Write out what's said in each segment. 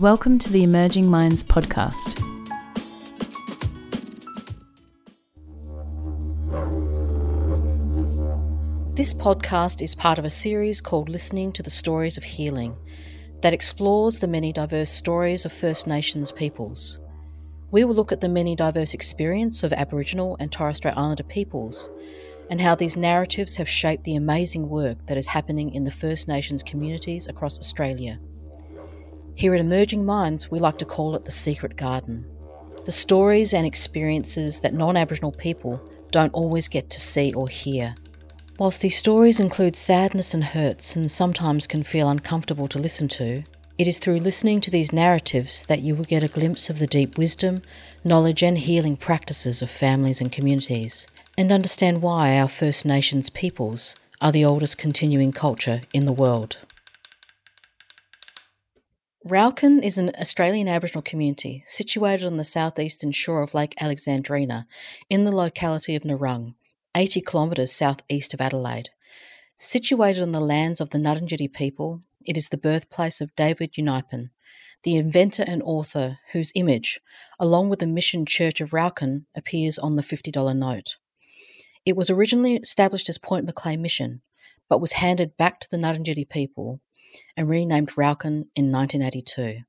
Welcome to the Emerging Minds podcast. This podcast is part of a series called Listening to the Stories of Healing that explores the many diverse stories of First Nations peoples. We will look at the many diverse experience of Aboriginal and Torres Strait Islander peoples and how these narratives have shaped the amazing work that is happening in the First Nations communities across Australia. Here at Emerging Minds, we like to call it the secret garden. The stories and experiences that non Aboriginal people don't always get to see or hear. Whilst these stories include sadness and hurts and sometimes can feel uncomfortable to listen to, it is through listening to these narratives that you will get a glimpse of the deep wisdom, knowledge, and healing practices of families and communities, and understand why our First Nations peoples are the oldest continuing culture in the world. Raukkan is an Australian Aboriginal community situated on the southeastern shore of Lake Alexandrina in the locality of Narrung, 80 kilometres southeast of Adelaide. Situated on the lands of the Ngarrindjeri people, it is the birthplace of David Unaipon, the inventor and author whose image, along with the Mission Church of Raukkan, appears on the $50 note. It was originally established as Point Macleay Mission, but was handed back to the Ngarrindjeri people and renamed Raukkan in 1982.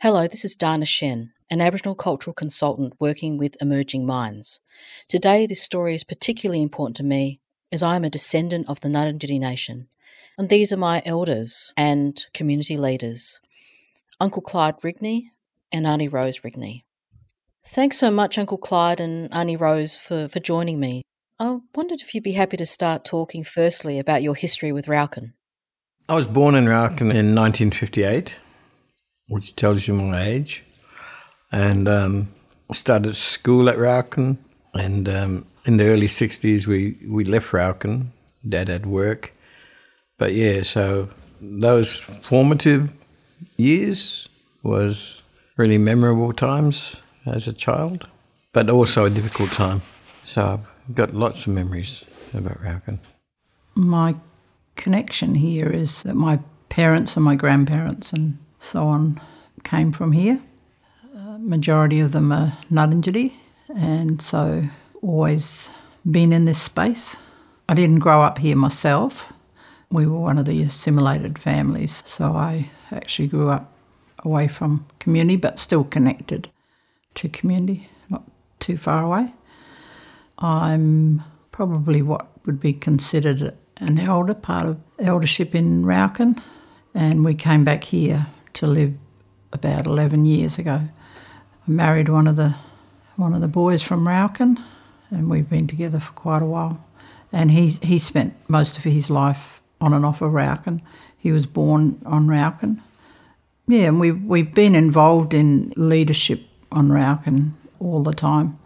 Hello, this is Dana Shen, an Aboriginal cultural consultant working with Emerging Minds. Today, this story is particularly important to me as I am a descendant of the Ngarrindjeri Nation, and these are my elders and community leaders Uncle Clyde Rigney and Auntie Rose Rigney. Thanks so much, Uncle Clyde and Auntie Rose, for, for joining me. I wondered if you'd be happy to start talking firstly about your history with Raukkan. I was born in Raukkan in 1958, which tells you my age, and um, started school at Raukkan. And um, in the early 60s, we, we left Raukkan. Dad had work. But yeah, so those formative years was really memorable times as a child, but also a difficult time. So I've got lots of memories about Raukkan. My connection here is that my parents and my grandparents and so on came from here. Uh, majority of them are Ngarrindjeri, and so always been in this space. I didn't grow up here myself. We were one of the assimilated families, so I actually grew up away from community, but still connected to community, not too far away. I'm probably what would be considered an elder, part of eldership in Raukkan, and we came back here to live about 11 years ago. I married one of the one of the boys from Raukkan, and we've been together for quite a while. And he's he spent most of his life on and off of Raukkan. He was born on Raukkan. Yeah, and we've we've been involved in leadership on Raukkan all the time.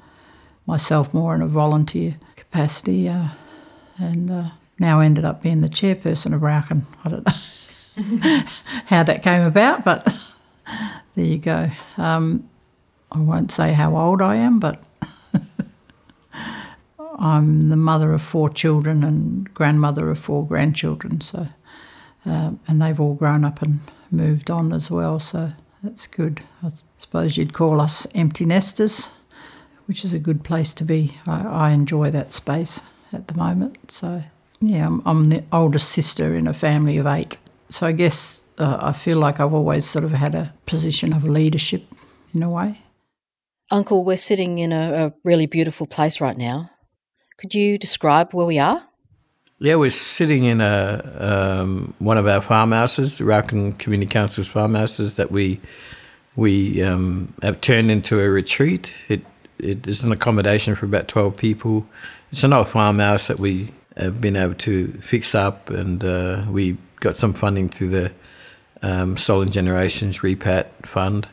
Myself more in a volunteer capacity, uh, and uh, now ended up being the chairperson of Raukkan. I don't know how that came about, but there you go. Um, I won't say how old I am, but I'm the mother of four children and grandmother of four grandchildren. So, um, and they've all grown up and moved on as well. So that's good. I suppose you'd call us empty nesters, which is a good place to be. I, I enjoy that space at the moment. So yeah, I'm, I'm, the oldest sister in a family of eight. So I guess uh, I feel like I've always sort of had a position of leadership in a way. Uncle, we're sitting in a, a really beautiful place right now. Could you describe where we are? Yeah, we're sitting in a um, one of our farmhouses, the Raukkan Community Council's farmhouses that we we um, have turned into a retreat. It it is an accommodation for about twelve people. It's an old farmhouse that we have been able to fix up, and uh, we got some funding through the um, Generations Repat Fund,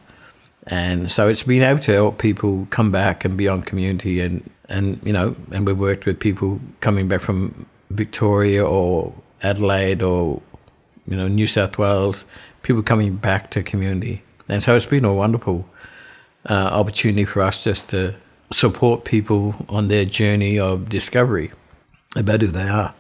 and so it's been able to help people come back and be on community, and and you know, and we've worked with people coming back from Victoria or Adelaide or you know New South Wales, people coming back to community, and so it's been a wonderful uh, opportunity for us just to support people on their journey of discovery about who they are,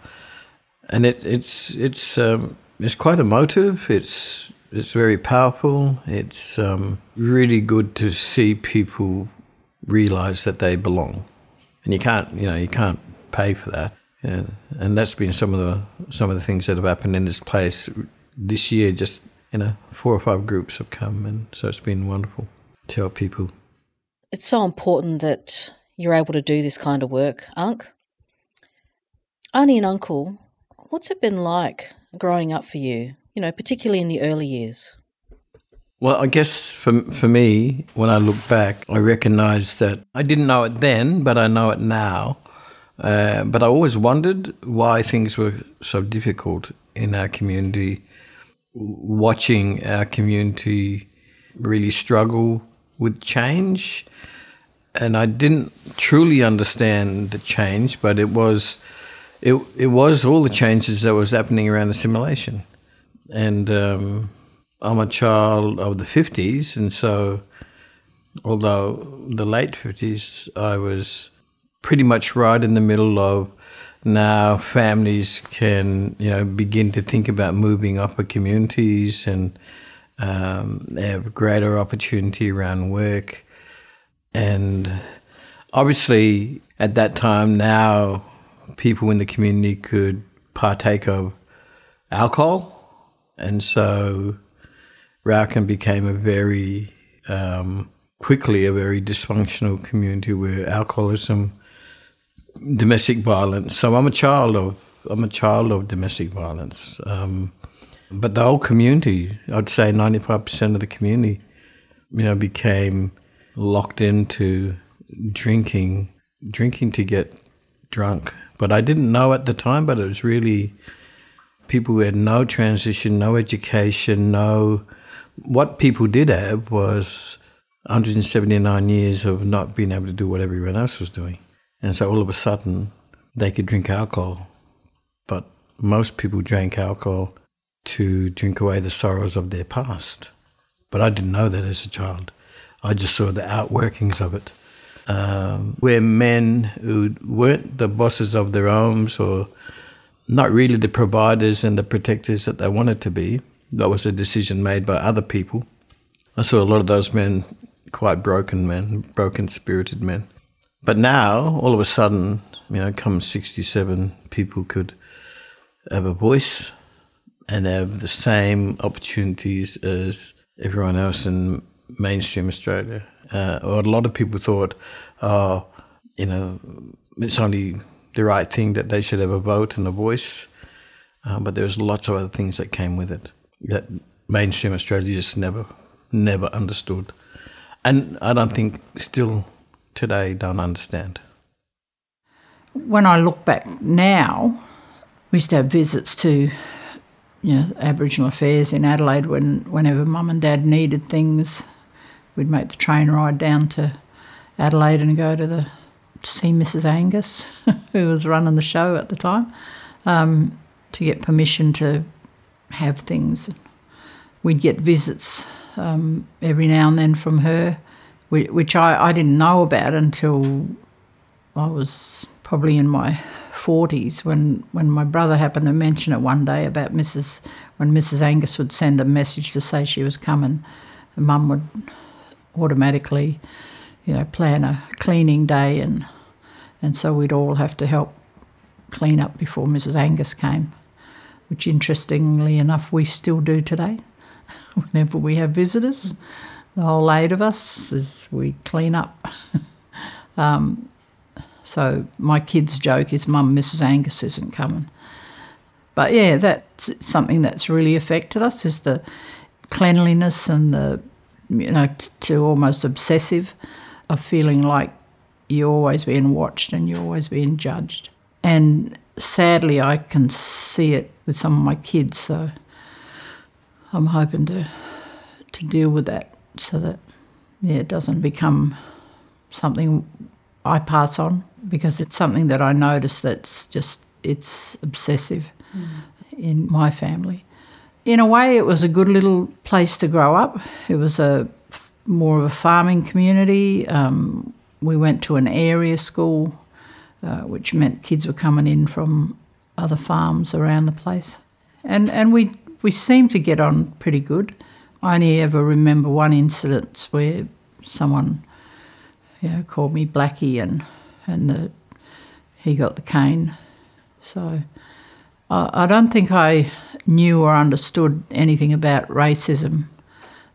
and it, it's it's um, it's quite emotive. It's it's very powerful. It's um, really good to see people realize that they belong, and you can't, you know, you can't pay for that. Yeah. And that's been some of the some of the things that have happened in this place this year. Just you know, four or five groups have come, and so it's been wonderful to help people. It's so important that you're able to do this kind of work, Unc. Auntie and Uncle, what's it been like growing up for you? You know, particularly in the early years. Well, I guess for for me, when I look back, I recognise that I didn't know it then, but I know it now. Uh, but I always wondered why things were so difficult in our community. Watching our community really struggle with change, and I didn't truly understand the change, but it was it it was all the changes that was happening around assimilation, and um, I'm a child of the fifties, and so although the late fifties, I was pretty much right in the middle of now families can you know begin to think about moving upper communities and um, have greater opportunity around work. And obviously at that time now people in the community could partake of alcohol and so Raukkan became a very um, quickly a very dysfunctional community where alcoholism domestic violence. So I'm a child of I'm a child of domestic violence. Um, but the whole community, I'd say 95% of the community, you know, became locked into drinking, drinking to get drunk. But I didn't know at the time, but it was really people who had no transition, no education, no. What people did have was 179 years of not being able to do what everyone else was doing. And so all of a sudden, they could drink alcohol. But most people drank alcohol to drink away the sorrows of their past. But I didn't know that as a child. I just saw the outworkings of it. Um, where men who weren't the bosses of their homes or not really the providers and the protectors that they wanted to be, that was a decision made by other people. I saw a lot of those men quite broken men, broken spirited men. But now, all of a sudden, you know, come 67, people could have a voice and have the same opportunities as everyone else in mainstream Australia. Uh, or a lot of people thought, oh, you know, it's only the right thing that they should have a vote and a voice. Uh, but there's lots of other things that came with it that mainstream Australia just never, never understood. And I don't think still today don't understand. When I look back now, we used to have visits to you know, Aboriginal affairs in Adelaide when whenever mum and dad needed things, we'd make the train ride down to Adelaide and go to the to see Mrs. Angus, who was running the show at the time, um, to get permission to have things. We'd get visits um, every now and then from her which I, I didn't know about until I was probably in my 40s when, when my brother happened to mention it one day about Mrs. when Mrs. Angus would send a message to say she was coming, mum would automatically, you know, plan a cleaning day and and so we'd all have to help clean up before Mrs. Angus came, which interestingly enough we still do today whenever we have visitors the whole eight of us as we clean up. um, so my kids' joke is, "Mum, Mrs. Angus isn't coming." But yeah, that's something that's really affected us is the cleanliness and the you know t- to almost obsessive of feeling like you're always being watched and you're always being judged. And sadly, I can see it with some of my kids. So I'm hoping to to deal with that so that yeah, it doesn't become something I pass on because it's something that I notice that's just it's obsessive mm. in my family. In a way, it was a good little place to grow up. It was a more of a farming community. Um, we went to an area school, uh, which meant kids were coming in from other farms around the place, and and we we seem to get on pretty good. I only ever remember one incident where someone you know, called me Blackie and, and the, he got the cane. So I, I don't think I knew or understood anything about racism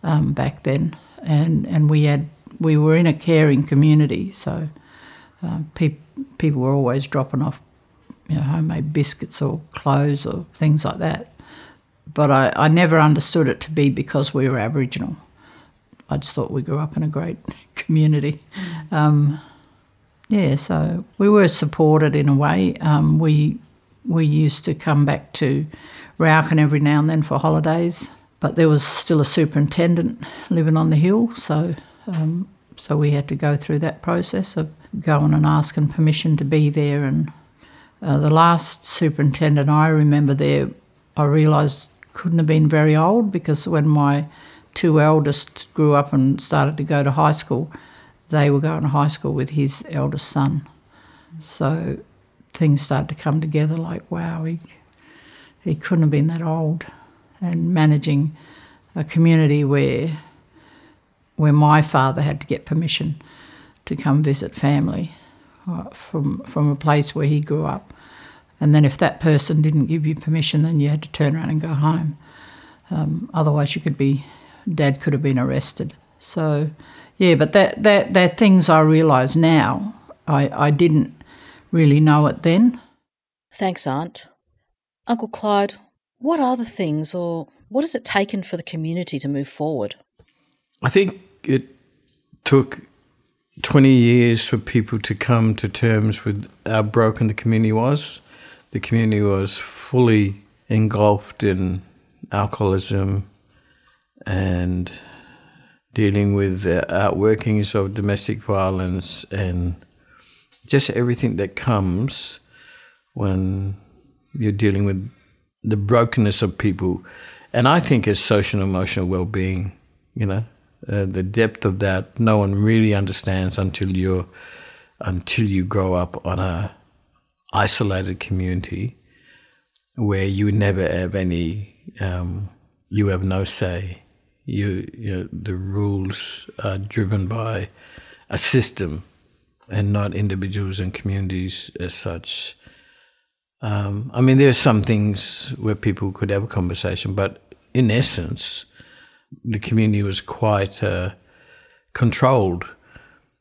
um, back then. And, and we had we were in a caring community, so uh, pe- people were always dropping off you know, homemade biscuits or clothes or things like that. But I, I never understood it to be because we were Aboriginal. I just thought we grew up in a great community. Um, yeah, so we were supported in a way. Um, we we used to come back to Raukkan every now and then for holidays, but there was still a superintendent living on the hill, so um, so we had to go through that process of going and asking permission to be there. And uh, the last superintendent I remember there, I realised couldn't have been very old because when my two eldest grew up and started to go to high school, they were going to high school with his eldest son. So things started to come together like, wow, he, he couldn't have been that old. And managing a community where where my father had to get permission to come visit family uh, from from a place where he grew up. And then if that person didn't give you permission, then you had to turn around and go home. Um, otherwise, you could be, dad could have been arrested. So, yeah, but that that that things I realise now. I I didn't really know it then. Thanks, Aunt. Uncle Clyde, what are the things, or what has it taken for the community to move forward? I think it took 20 years for people to come to terms with how broken the community was. The community was fully engulfed in alcoholism and dealing with the outworkings of domestic violence and just everything that comes when you're dealing with the brokenness of people. And I think it's social and emotional well being, you know, uh, the depth of that no one really understands until you're until you grow up on a isolated community where you never have any um, you have no say you, you know, the rules are driven by a system and not individuals and communities as such um, I mean there are some things where people could have a conversation but in essence the community was quite uh, controlled,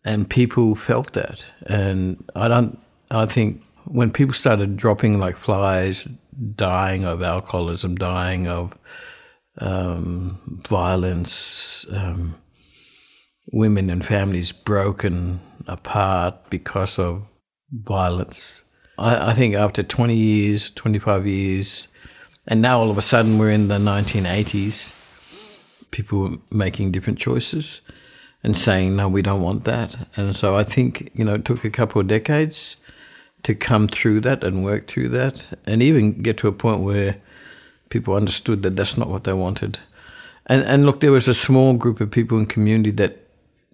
and people felt that. And I don't. I think when people started dropping like flies, dying of alcoholism, dying of um, violence, um, women and families broken apart because of violence. I, I, think after 20 years, 25 years, and now all of a sudden we're in the 1980s, people were making different choices and saying, no, we don't want that. And so I think, you know, it took a couple of decades to come through that and work through that and even get to a point where people understood that that's not what they wanted. And, and look, there was a small group of people in community that,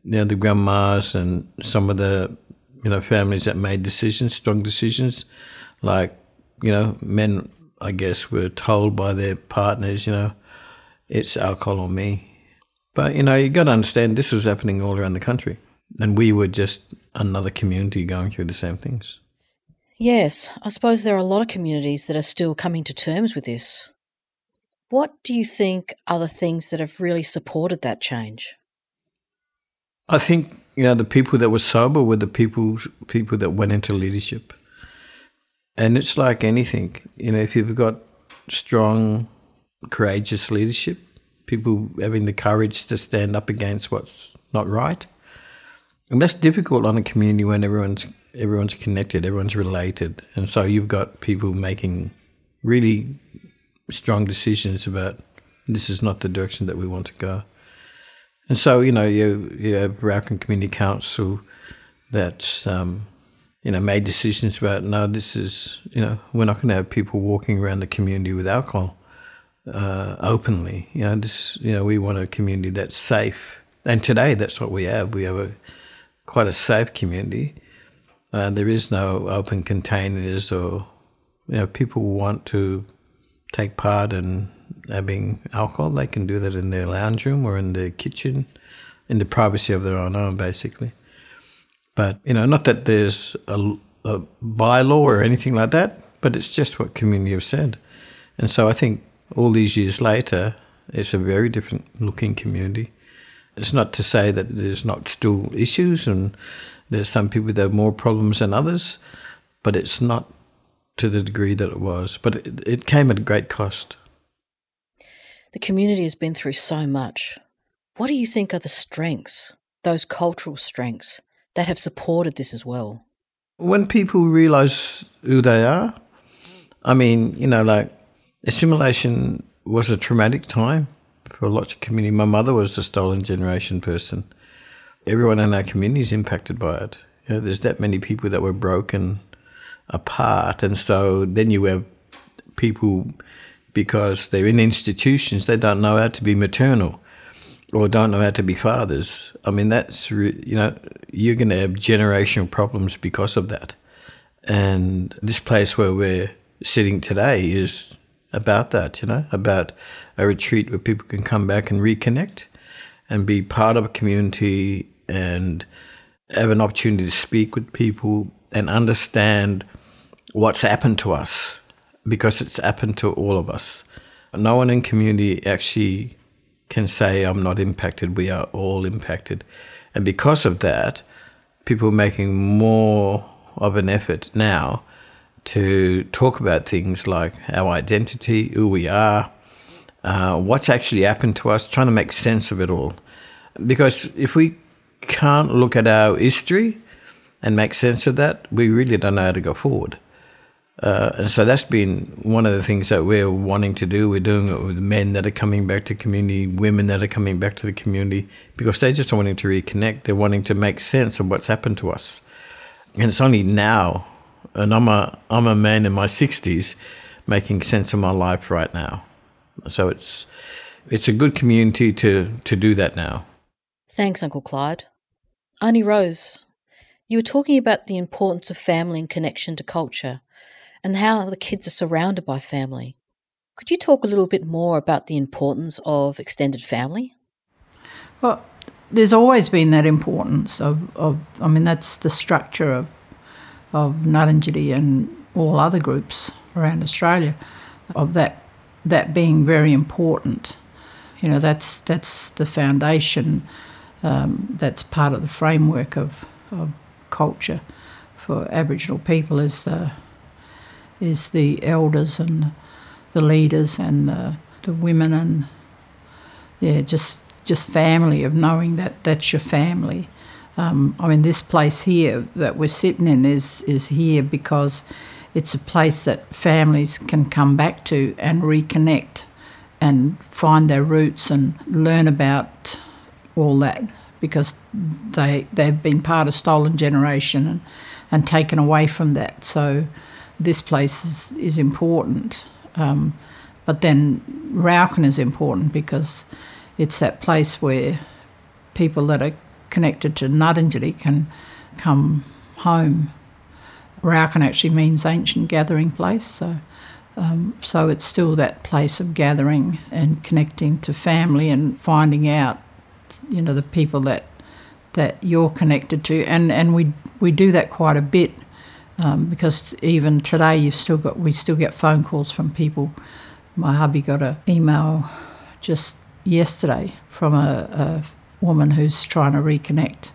you know, the grandmas and some of the, you know, families that made decisions, strong decisions, like, you know, men, I guess, were told by their partners, you know, it's alcohol or me. But you know, you've got to understand this was happening all around the country, and we were just another community going through the same things. Yes, I suppose there are a lot of communities that are still coming to terms with this. What do you think are the things that have really supported that change? I think you know the people that were sober were the people people that went into leadership, and it's like anything. You know, if you've got strong courageous leadership, people having the courage to stand up against what's not right. And that's difficult on a community when everyone's everyone's connected, everyone's related, and so you've got people making really strong decisions about this is not the direction that we want to go. And so you know you you have Raukkan Community Council that's um, you know made decisions about no this is you know we're not going to have people walking around the community with alcohol uh, openly. You know, this, you know, we want a community that's safe, and today that's what we have. We have a quite a safe community. Uh, there is no open containers, or you know, people want to take part and having alcohol, they can do that in their lounge room or in their kitchen, in the privacy of their own home, basically. But you know, not that there's a, a bylaw or anything like that, but it's just what community have said. And so I think all these years later, it's a very different looking community. It's not to say that there's not still issues and there's some people that have more problems than others, but it's not to the degree that it was. But it, it came at a great cost. The community has been through so much. What do you think are the strengths, those cultural strengths, that have supported this as well? When people realise who they are, I mean, you know, like assimilation was a traumatic time for lots of community. My mother was a stolen generation person. Everyone in our community is impacted by it. You know, there's that many people that were broken apart, and so then you have people because they're in institutions they don't know how to be maternal or don't know how to be fathers. I mean, that's you know you're going to have generational problems because of that. And this place where we're sitting today is about that, you know, about a retreat where people can come back and reconnect and be part of a community and have an opportunity to speak with people and understand what's happened to us because it's happened to all of us. No one in community actually can say, I'm not impacted. We are all impacted. And because of that, people are making more of an effort now to talk about things like our identity, who we are, uh, what's actually happened to us, trying to make sense of it all. Because if we can't look at our history and make sense of that, we really don't know how to go forward. Uh, and so that's been one of the things that we're wanting to do. We're doing it with men that are coming back to community, women that are coming back to the community, because they're just wanting to reconnect. They're wanting to make sense of what's happened to us. And it's only now, and I'm a, I'm a man in my 60s, making sense of my life right now. So it's, it's a good community to, to do that now. Thanks, Uncle Clyde. Auntie Rose, you were talking about the importance of family and connection to culture and how the kids are surrounded by family. Could you talk a little bit more about the importance of extended family? Well, there's always been that importance of, of I mean, that's the structure of, of Ngarrindjeri and all other groups around Australia, of that, that being very important. You know, that's, that's the foundation, um, that's part of the framework of, of culture for Aboriginal people is the is the elders and the leaders and the, the women and yeah, just just family of knowing that that's your family. Um, I mean, this place here that we're sitting in is is here because it's a place that families can come back to and reconnect and find their roots and learn about all that because they they've been part of stolen generation and, and taken away from that. So this place is, is important. Um, but then Raukkan is important because it's that place where people that are connected to Ngarrindjeri can come home. Raukkan actually means ancient gathering place, so um, so it's still that place of gathering and connecting to family and finding out, you know, the people that that you're connected to, and and we we do that quite a bit um, because even today you've still got we still get phone calls from people. My hubby got an email just yesterday from a, a woman who's trying to reconnect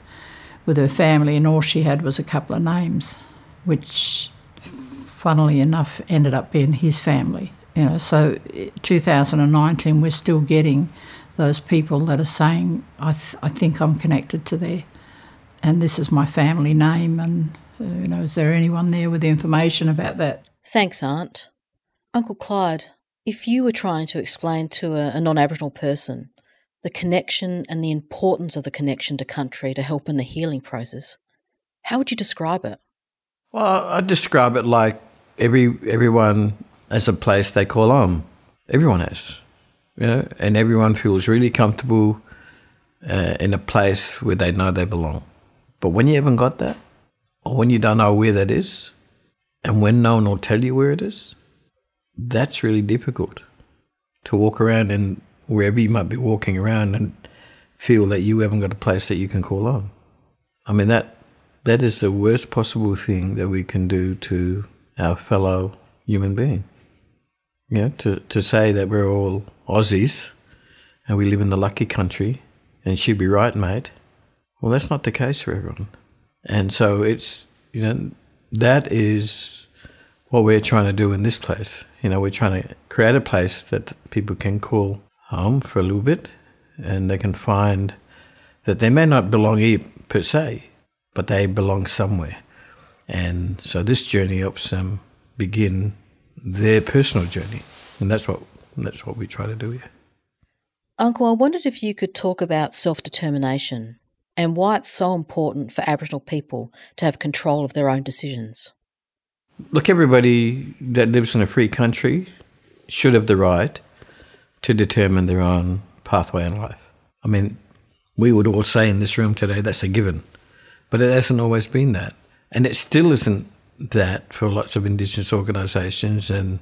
with her family, and all she had was a couple of names, which, funnily enough, ended up being his family. You know, so 2019, we're still getting those people that are saying, "I, th- I think I'm connected to there, and this is my family name," and you know, is there anyone there with information about that? Thanks, Aunt. Uncle Clyde, if you were trying to explain to a, a non Aboriginal person the connection and the importance of the connection to country to help in the healing process, how would you describe it? Well, I'd describe it like every everyone has a place they call home. Everyone has, you know, and everyone feels really comfortable uh, in a place where they know they belong. But when you haven't got that, or when you don't know where that is, and when no one will tell you where it is, that's really difficult. to walk around and wherever you might be walking around and feel that you haven't got a place that you can call on. I mean that that is the worst possible thing that we can do to our fellow human being. Yeah, to, to say that we're all Aussies and we live in the lucky country and she'd be right, mate. Well, that's not the case for everyone. And so it's, you know, that is what we're trying to do in this place. You know, we're trying to create a place that people can call home for a little bit and they can find that they may not belong here per se, but they belong somewhere. And so this journey helps them begin their personal journey. And that's what that's what we try to do here. Uncle, I wondered if you could talk about self determination and why it's so important for Aboriginal people to have control of their own decisions. Look, everybody that lives in a free country should have the right to determine their own pathway in life. I mean, we would all say in this room today that's a given, but it hasn't always been that. And it still isn't that for lots of Indigenous organisations and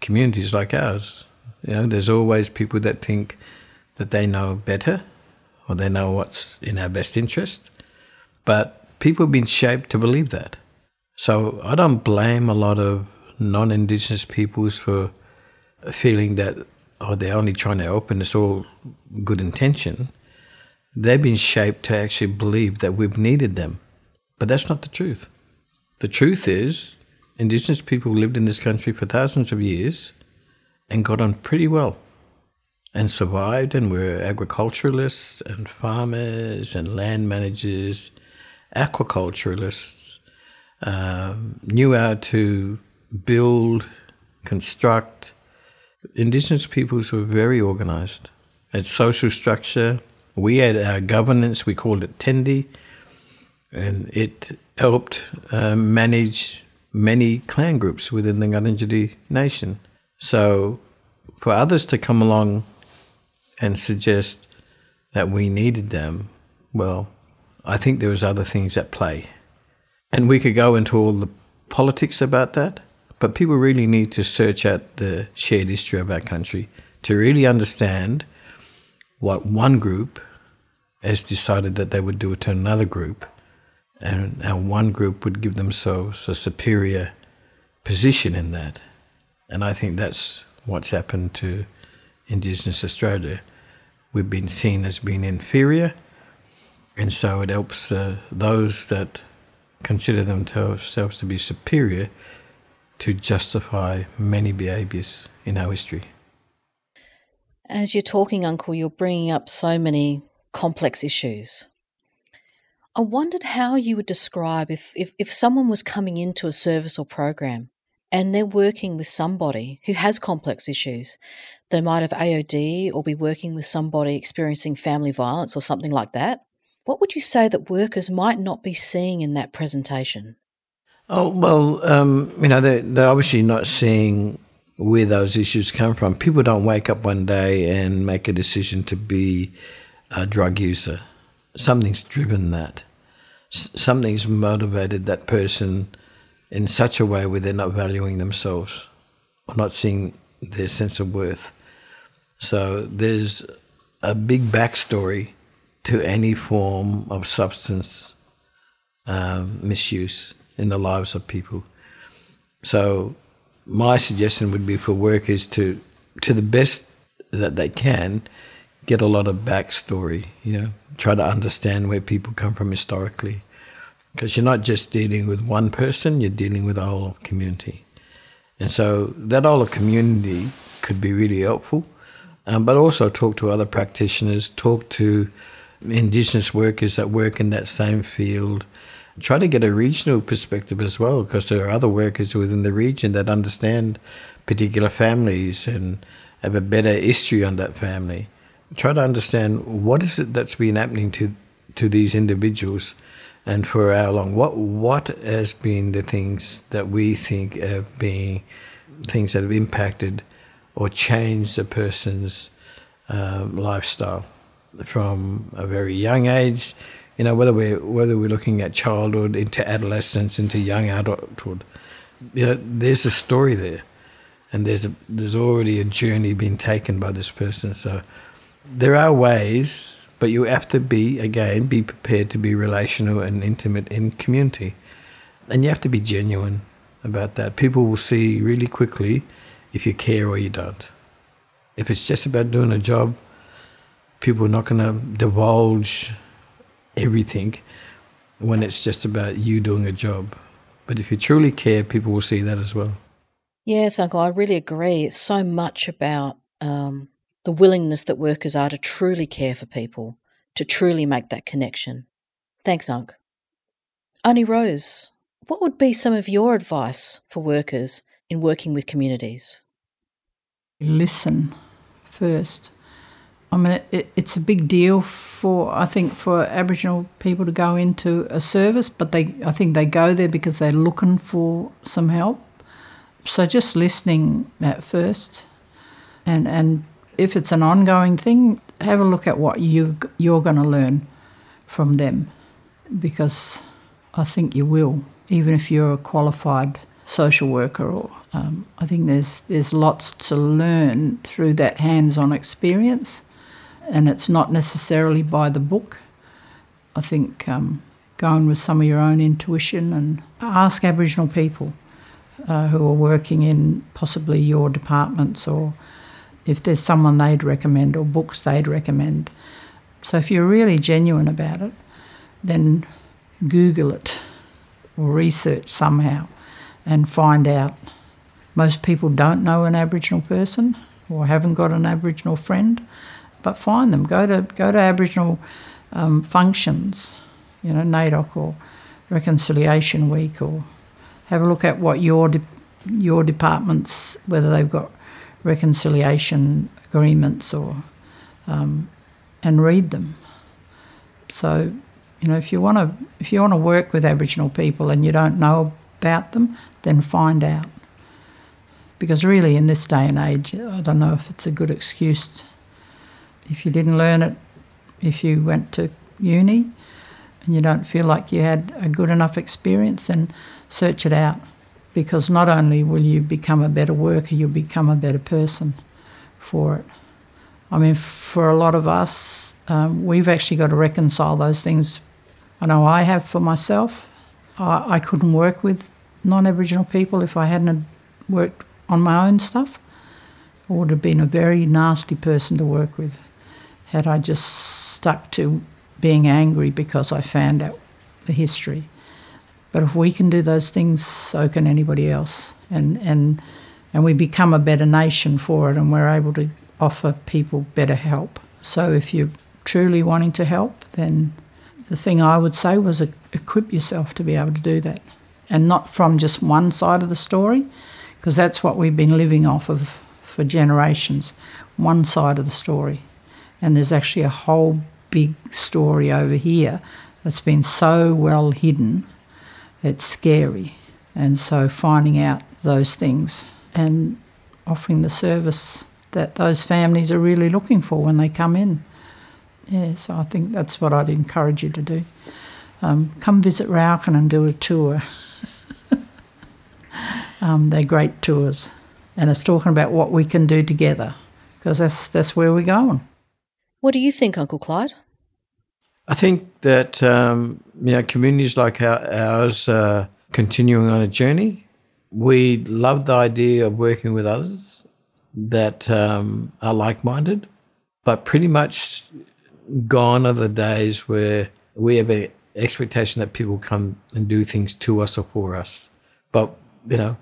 communities like ours. You know, there's always people that think that they know better or they know what's in our best interest. But people have been shaped to believe that. So I don't blame a lot of non Indigenous peoples for feeling that, oh, they're only trying to help and it's all good intention. They've been shaped to actually believe that we've needed them. But that's not the truth. The truth is, Indigenous people lived in this country for thousands of years and got on pretty well and survived and were agriculturalists and farmers and land managers, aquaculturalists, um, knew how to build, construct. Indigenous peoples were very organized. Its social structure, we had our governance, we called it Tendi, and it helped uh, manage many clan groups within the Ngarrindjeri nation. So for others to come along and suggest that we needed them, well, I think there was other things at play. And we could go into all the politics about that, but people really need to search out the shared history of our country to really understand what one group has decided that they would do to another group, and, and one group would give themselves a superior position in that. And I think that's what's happened to Indigenous Australia. We've been seen as being inferior, and so it helps uh, those that consider themselves to be superior to justify many behaviours in our history. As you're talking, Uncle, you're bringing up so many complex issues. I wondered how you would describe if, if, if someone was coming into a service or program and they're working with somebody who has complex issues. They might have AOD or be working with somebody experiencing family violence or something like that. What would you say that workers might not be seeing in that presentation? Oh, well, um, you know, they're, they're obviously not seeing where those issues come from. People don't wake up one day and make a decision to be a drug user. Something's driven that. S- something's motivated that person in such a way where they're not valuing themselves or not seeing their sense of worth. So there's a big backstory to any form of substance um, misuse in the lives of people. So my suggestion would be for workers to, to the best that they can, get a lot of backstory. You know, try to understand where people come from historically, because you're not just dealing with one person, you're dealing with a whole community. And so that whole community could be really helpful, um, but also talk to other practitioners, talk to Indigenous workers that work in that same field, try to get a regional perspective as well, because there are other workers within the region that understand particular families and have a better history on that family. Try to understand what is it that's been happening to to these individuals and for how long? What what has been the things that we think have been things that have impacted or changed a person's um, lifestyle from a very young age? You know, whether we're whether we're looking at childhood into adolescence into young adulthood, you know, there's a story there, and there's a, there's already a journey being taken by this person. So there are ways, but you have to be again be prepared to be relational and intimate in community, and you have to be genuine about that. People will see really quickly if you care or you don't. If it's just about doing a job, people are not going to divulge everything when it's just about you doing a job. But if you truly care, people will see that as well. Yes, Uncle, I really agree. It's so much about um, the willingness that workers are to truly care for people, to truly make that connection. Thanks, Unc. Auntie Rose, what would be some of your advice for workers in working with communities? Listen first. I mean, it, it's a big deal for I think for Aboriginal people to go into a service, but they I think they go there because they're looking for some help. So just listening at first, and and if it's an ongoing thing, have a look at what you you're going to learn from them, because I think you will, even if you're a qualified social worker or um, I think there's there's lots to learn through that hands-on experience and it's not necessarily by the book. I think um, going with some of your own intuition and ask Aboriginal people uh, who are working in possibly your departments or if there's someone they'd recommend or books they'd recommend. So if you're really genuine about it, then Google it or research somehow and find out. Most people don't know an Aboriginal person or haven't got an Aboriginal friend but find them. Go to go to Aboriginal um, functions, you know, NAIDOC or Reconciliation Week, or have a look at what your de- your departments whether they've got reconciliation agreements or um, and read them. So, you know, if you want to if you want to work with Aboriginal people and you don't know about them, then find out. Because really, in this day and age, I don't know if it's a good excuse if you didn't learn it, if you went to uni and you don't feel like you had a good enough experience, then search it out because not only will you become a better worker, you'll become a better person for it. I mean, for a lot of us, um, we've actually got to reconcile those things. I know I have for myself. I, I couldn't work with non Aboriginal people if I hadn't worked on my own stuff. I would have been a very nasty person to work with had I just stuck to being angry because I found out the history. But if we can do those things, so can anybody else. And, and, and we become a better nation for it and we're able to offer people better help. So if you're truly wanting to help, then the thing I would say was equip yourself to be able to do that. And not from just one side of the story, because that's what we've been living off of for generations one side of the story and there's actually a whole big story over here that's been so well hidden, it's scary. And so finding out those things and offering the service that those families are really looking for when they come in. Yeah, so I think that's what I'd encourage you to do. Um, come visit Raukkan and do a tour. um, they're great tours, and it's talking about what we can do together because that's that's where we're going. What do you think, Uncle Clyde? I think that um, you know communities like ours are continuing on a journey. We love the idea of working with others that um, are like-minded, but pretty much gone are the days where we have an expectation that people come and do things to us or for us. But you know,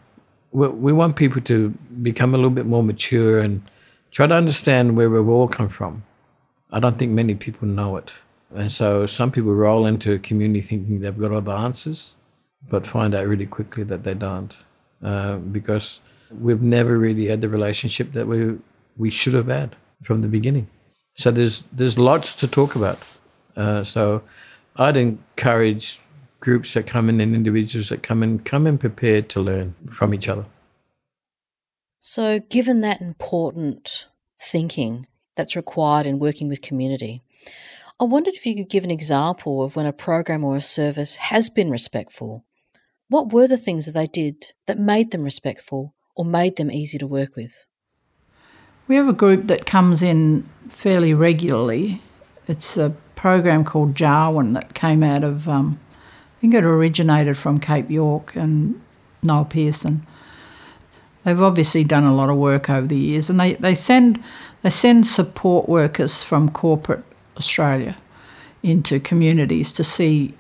we, we want people to become a little bit more mature and try to understand where we've all come from I don't think many people know it. And so some people roll into a community thinking they've got all the answers, but find out really quickly that they don't. Uh, because we've never really had the relationship that we we should have had from the beginning. So there's there's lots to talk about. Uh, so I'd encourage groups that come in and individuals that come in come in prepared to learn from each other. So given that important thinking, that's required in working with community. I wondered if you could give an example of when a program or a service has been respectful. What were the things that they did that made them respectful or made them easy to work with? We have a group that comes in fairly regularly. It's a program called Jawun that came out of, um, I think it originated from Cape York and Noel Pearson. They've obviously done a lot of work over the years, and they, they send they send support workers from corporate Australia into communities to see.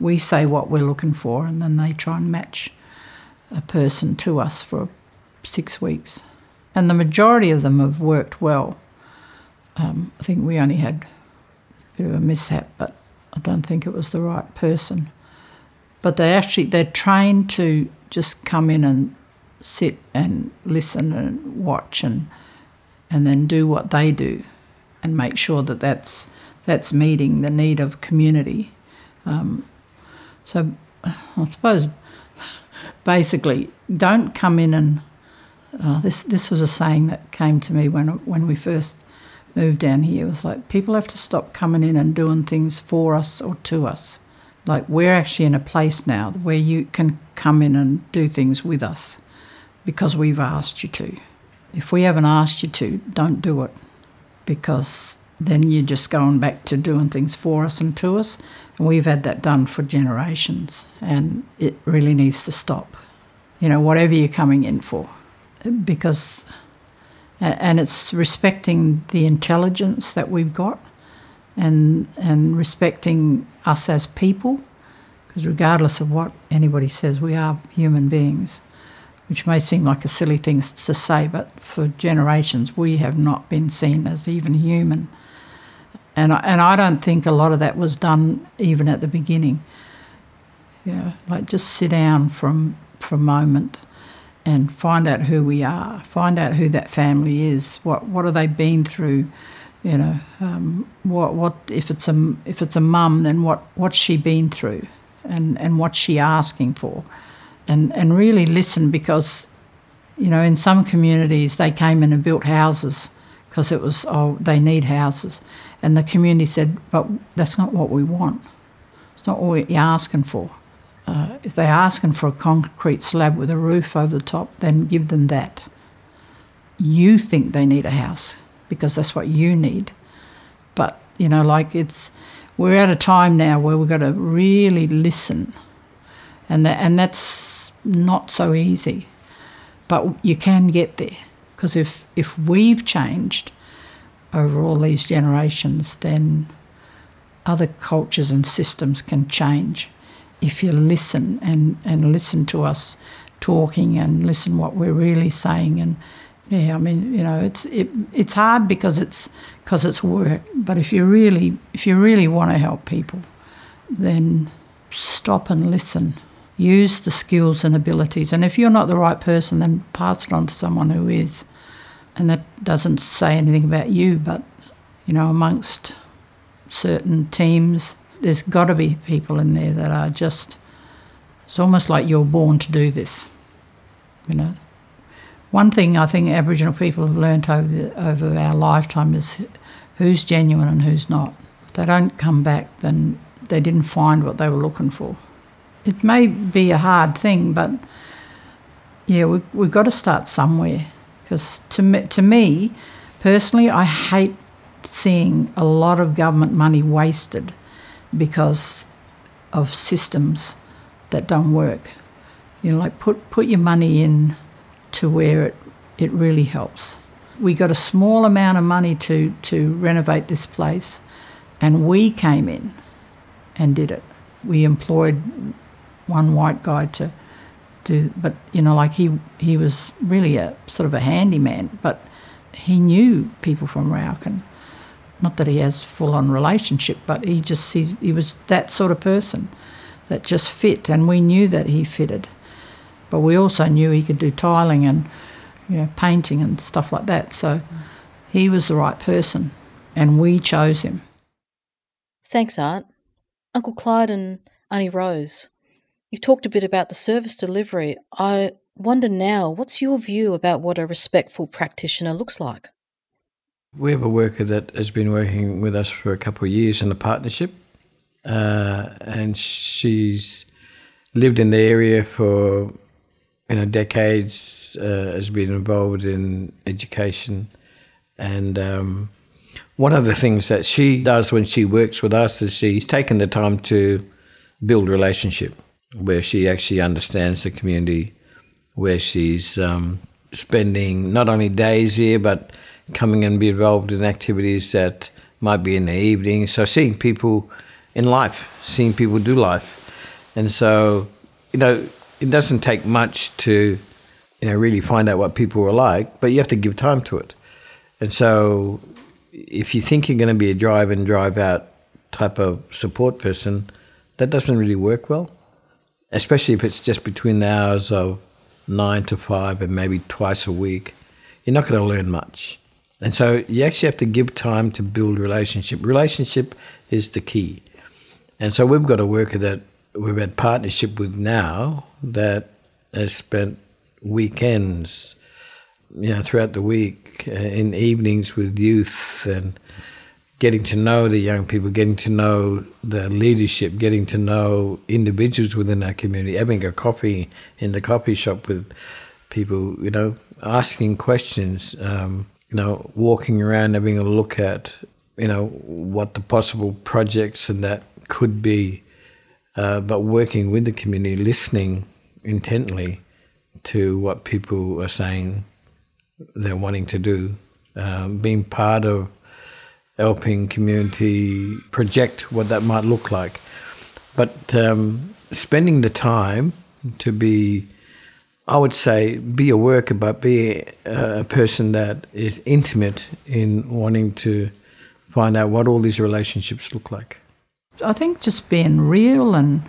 We say what we're looking for, and then they try and match a person to us for six weeks. And the majority of them have worked well. Um, I think we only had a bit of a mishap, but I don't think it was the right person. But they actually they're trained to just come in and sit and listen and watch and and then do what they do and make sure that that's that's meeting the need of community. Um, so I suppose basically don't come in and uh, this this was a saying that came to me when when we first moved down here. It was like people have to stop coming in and doing things for us or to us. Like we're actually in a place now where you can come in and do things with us because we've asked you to. If we haven't asked you to, don't do it because then you're just going back to doing things for us and to us. And we've had that done for generations and it really needs to stop. You know, whatever you're coming in for. Because, and it's respecting the intelligence that we've got and, and respecting us as people. Because regardless of what anybody says, we are human beings which may seem like a silly thing to say, but for generations we have not been seen as even human. And I, and I don't think a lot of that was done even at the beginning. Know, like just sit down from for a moment and find out who we are, find out who that family is, what what have they been through, you know, um, what what if it's a if it's a mum, then what what's she been through, and and what's she asking for, and and really listen because, you know, in some communities they came in and built houses because it was oh they need houses, and the community said, but that's not what we want. It's not what you're asking for. Uh, if they're asking for a concrete slab with a roof over the top, then give them that. You think they need a house because that's what you need. But, you know, like it's, we're at a time now where we've got to really listen. And, that, and that's not so easy. But you can get there. Because if, if we've changed, over all these generations, then other cultures and systems can change. If you listen and, and listen to us talking and listen what we're really saying and yeah I mean you know it's it, it's hard because it's because it's work. But if you really if you really want to help people then stop and listen use the skills and abilities and if you're not the right person then pass it on to someone who is and that doesn't say anything about you, but you know, amongst certain teams, there's got to be people in there that are just. It's almost like you're born to do this, you know. One thing I think Aboriginal people have learnt over the, over our lifetime is who's genuine and who's not. If they don't come back, then they didn't find what they were looking for. It may be a hard thing, but yeah, we, we've got to start somewhere. Because to me, to me, personally, I hate seeing a lot of government money wasted because of systems that don't work. You know, like put put your money in to where it it really helps. We got a small amount of money to to renovate this place, and we came in and did it. We employed one white guy to do, but you know, like he he was really a sort of a handyman, but he knew people from Raukkan. Not that he has full on relationship, but he just he's, he was that sort of person that just fit, and we knew that he fitted. But we also knew he could do tiling and you know, painting and stuff like that. So he was the right person, and we chose him. Thanks, Art. Uncle Clyde and Auntie Rose. You've talked a bit about the service delivery. I wonder now, what's your view about what a respectful practitioner looks like? We have a worker that has been working with us for a couple of years in a partnership, uh, and she's lived in the area for you know decades uh, has been involved in education, and um, one of the things that she does when she works with us is she's taken the time to build relationship, where she actually understands the community, where she's um, spending not only days here but coming and be involved in activities that might be in the evening. So seeing people in life, seeing people do life, and so you know it doesn't take much to you know really find out what people are like, but you have to give time to it. And so if you think you're going to be a drive in drive out type of support person, that doesn't really work well, especially if it's just between the hours of nine to five and maybe twice a week. You're not going to learn much. And so you actually have to give time to build relationship. Relationship is the key. And so we've got a worker that we've had partnership with now that has spent weekends, you know, throughout the week uh, in evenings with youth and getting to know the young people, getting to know the leadership, getting to know individuals within our community, having a coffee in the coffee shop with people, you know, asking questions. Um, you know, walking around having a look at, you know, what the possible projects and that could be, uh, but working with the community, listening intently to what people are saying they're wanting to do, um, being part of helping community project what that might look like. But um, spending the time to be I would say be a worker, but be a person that is intimate in wanting to find out what all these relationships look like. I think just being real and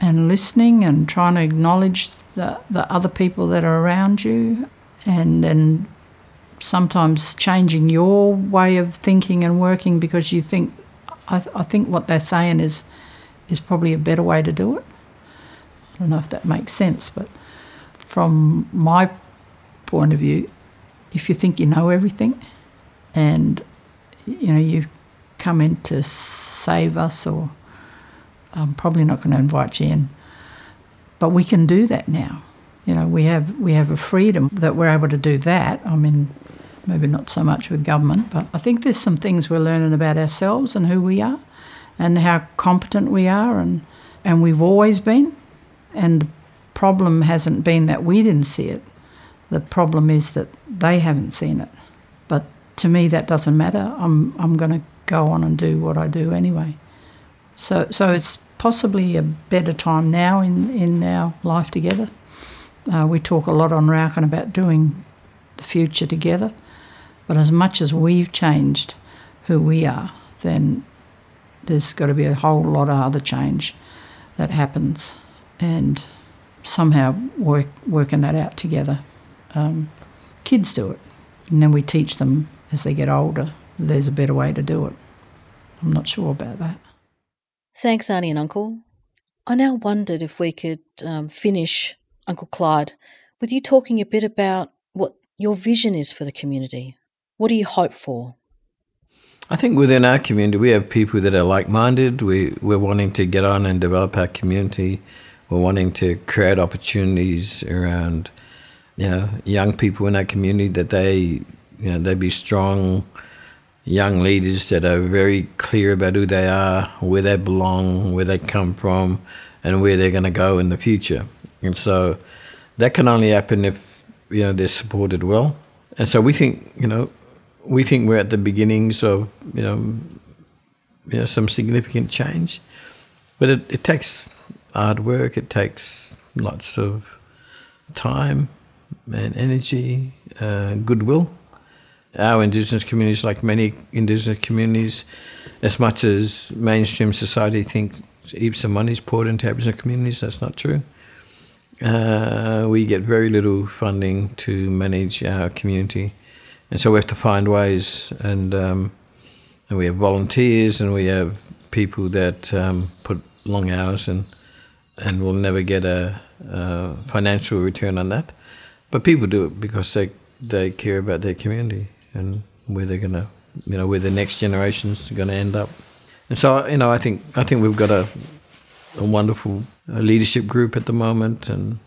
and listening and trying to acknowledge the, the other people that are around you and then sometimes changing your way of thinking and working because you think I, th- I think what they're saying is is probably a better way to do it. I don't know if that makes sense, but from my point of view, if you think you know everything and you know you've come in to save us or I'm probably not going to invite you in. But we can do that now. You know, we have we have a freedom that we're able to do that. I mean, maybe not so much with government, but I think there's some things we're learning about ourselves and who we are and how competent we are and and we've always been. And the problem hasn't been that we didn't see it. The problem is that they haven't seen it. But to me, that doesn't matter. I'm, I'm going to go on and do what I do anyway. So, so it's possibly a better time now in, in our life together. Uh, we talk a lot on Raukkan about doing the future together. But as much as we've changed who we are, then there's got to be a whole lot of other change that happens. And somehow work, working that out together. Um, kids do it, and then we teach them as they get older there's a better way to do it. I'm not sure about that. Thanks, Auntie and Uncle. I now wondered if we could um, finish, Uncle Clyde, with you talking a bit about what your vision is for the community. What do you hope for? I think within our community, we have people that are like minded. We, we're wanting to get on and develop our community we're wanting to create opportunities around, you know, young people in our community that they, you know, they be strong young leaders that are very clear about who they are, where they belong, where they come from, and where they're going to go in the future. And so that can only happen if you know they're supported well. And so we think, you know, we think we're at the beginnings of you know, you know some significant change, but it, it takes hard work. It takes lots of time and energy, uh, goodwill. Our Indigenous communities, like many Indigenous communities, as much as mainstream society thinks heaps of money is poured into Aboriginal communities, that's not true. Uh, we get very little funding to manage our community, and so we have to find ways. And, um, and we have volunteers, and we have people that um, put long hours and and will never get a, a, financial return on that. But people do it because they they care about their community and where they're gonna, you know, where the next generations are gonna end up. And so, you know, I think I think we've got a a wonderful uh, leadership group at the moment, and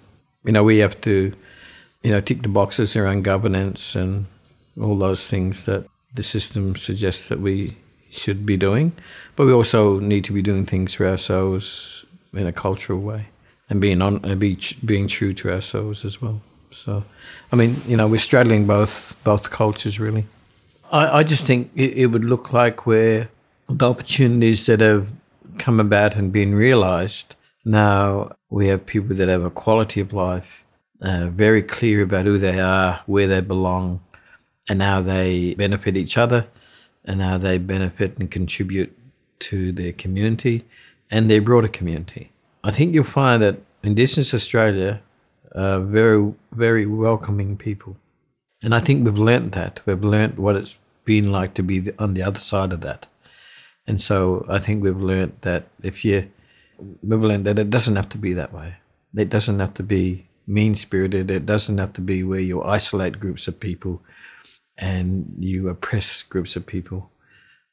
you know, we have to, you know, tick the boxes around governance and all those things that the system suggests that we should be doing. But we also need to be doing things for ourselves in a cultural way and being on and be, being true to ourselves as well. So, I mean, you know, we're straddling both both cultures really. I, I just think it, it would look like where the opportunities that have come about and been realised now we have people that have a quality of life, uh, very clear about who they are, where they belong, and how they benefit each other, and how they benefit and contribute to their community and their broader community. I think you'll find that Indigenous Australia are very, very welcoming people. And I think we've learnt that. We've learnt what it's been like to be on the other side of that. And so I think we've learnt that if you we've learned that it doesn't have to be that way. It doesn't have to be mean spirited. It doesn't have to be where you isolate groups of people and you oppress groups of people.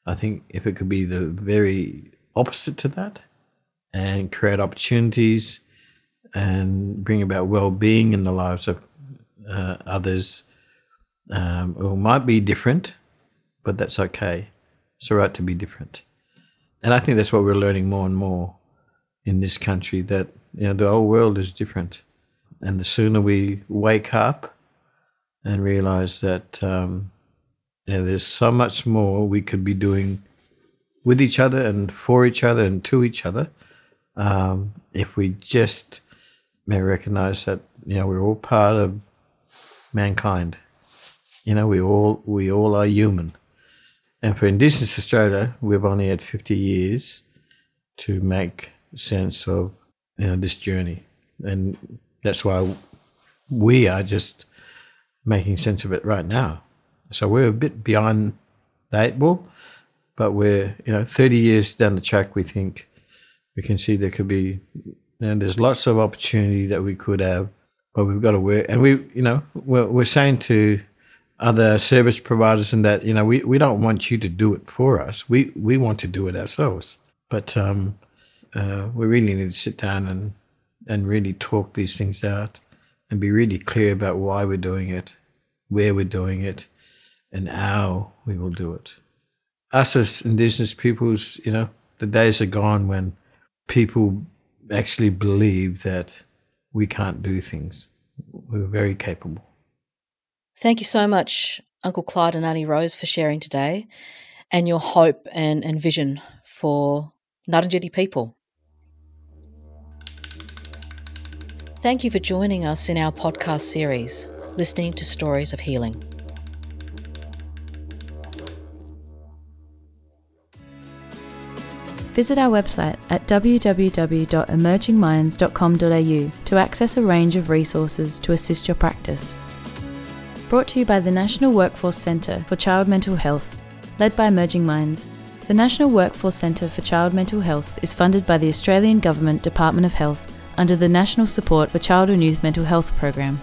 I think if it could be the very opposite to that and create opportunities and bring about well being in the lives of uh, others, um, it might be different, but that's okay. It's all right to be different. And I think that's what we're learning more and more in this country that you know the whole world is different, and the sooner we wake up and realize that um, you know, there's so much more we could be doing with each other and for each other and to each other, um, if we just may recognize that you know we're all part of mankind. You know, we all we all are human. And for Indigenous Australia, we've only had 50 years to make sense of you know, this journey. And that's why we are just making sense of it right now. So we're a bit beyond the eight ball, but we're, you know, 30 years down the track, we think we can see there could be, and there's lots of opportunity that we could have, but we've got to work. And we, you know, we're, we're saying to other service providers and that, you know, we, we don't want you to do it for us. We, we want to do it ourselves. But, um, uh, we really need to sit down and and really talk these things out and be really clear about why we're doing it, where we're doing it, and how we will do it. Us as Indigenous peoples, you know, the days are gone when people actually believe that we can't do things. We're very capable. Thank you so much, Uncle Clyde and Auntie Rose, for sharing today and your hope and, and vision for Ngarrindjeri people. Thank you for joining us in our podcast series, Listening to Stories of Healing. Visit our website at www.emergingminds.com.au to access a range of resources to assist your practice. Brought to you by the National Workforce Centre for Child Mental Health, led by Emerging Minds. The National Workforce Centre for Child Mental Health is funded by the Australian Government Department of Health under the National Support for Child and Youth Mental Health Program.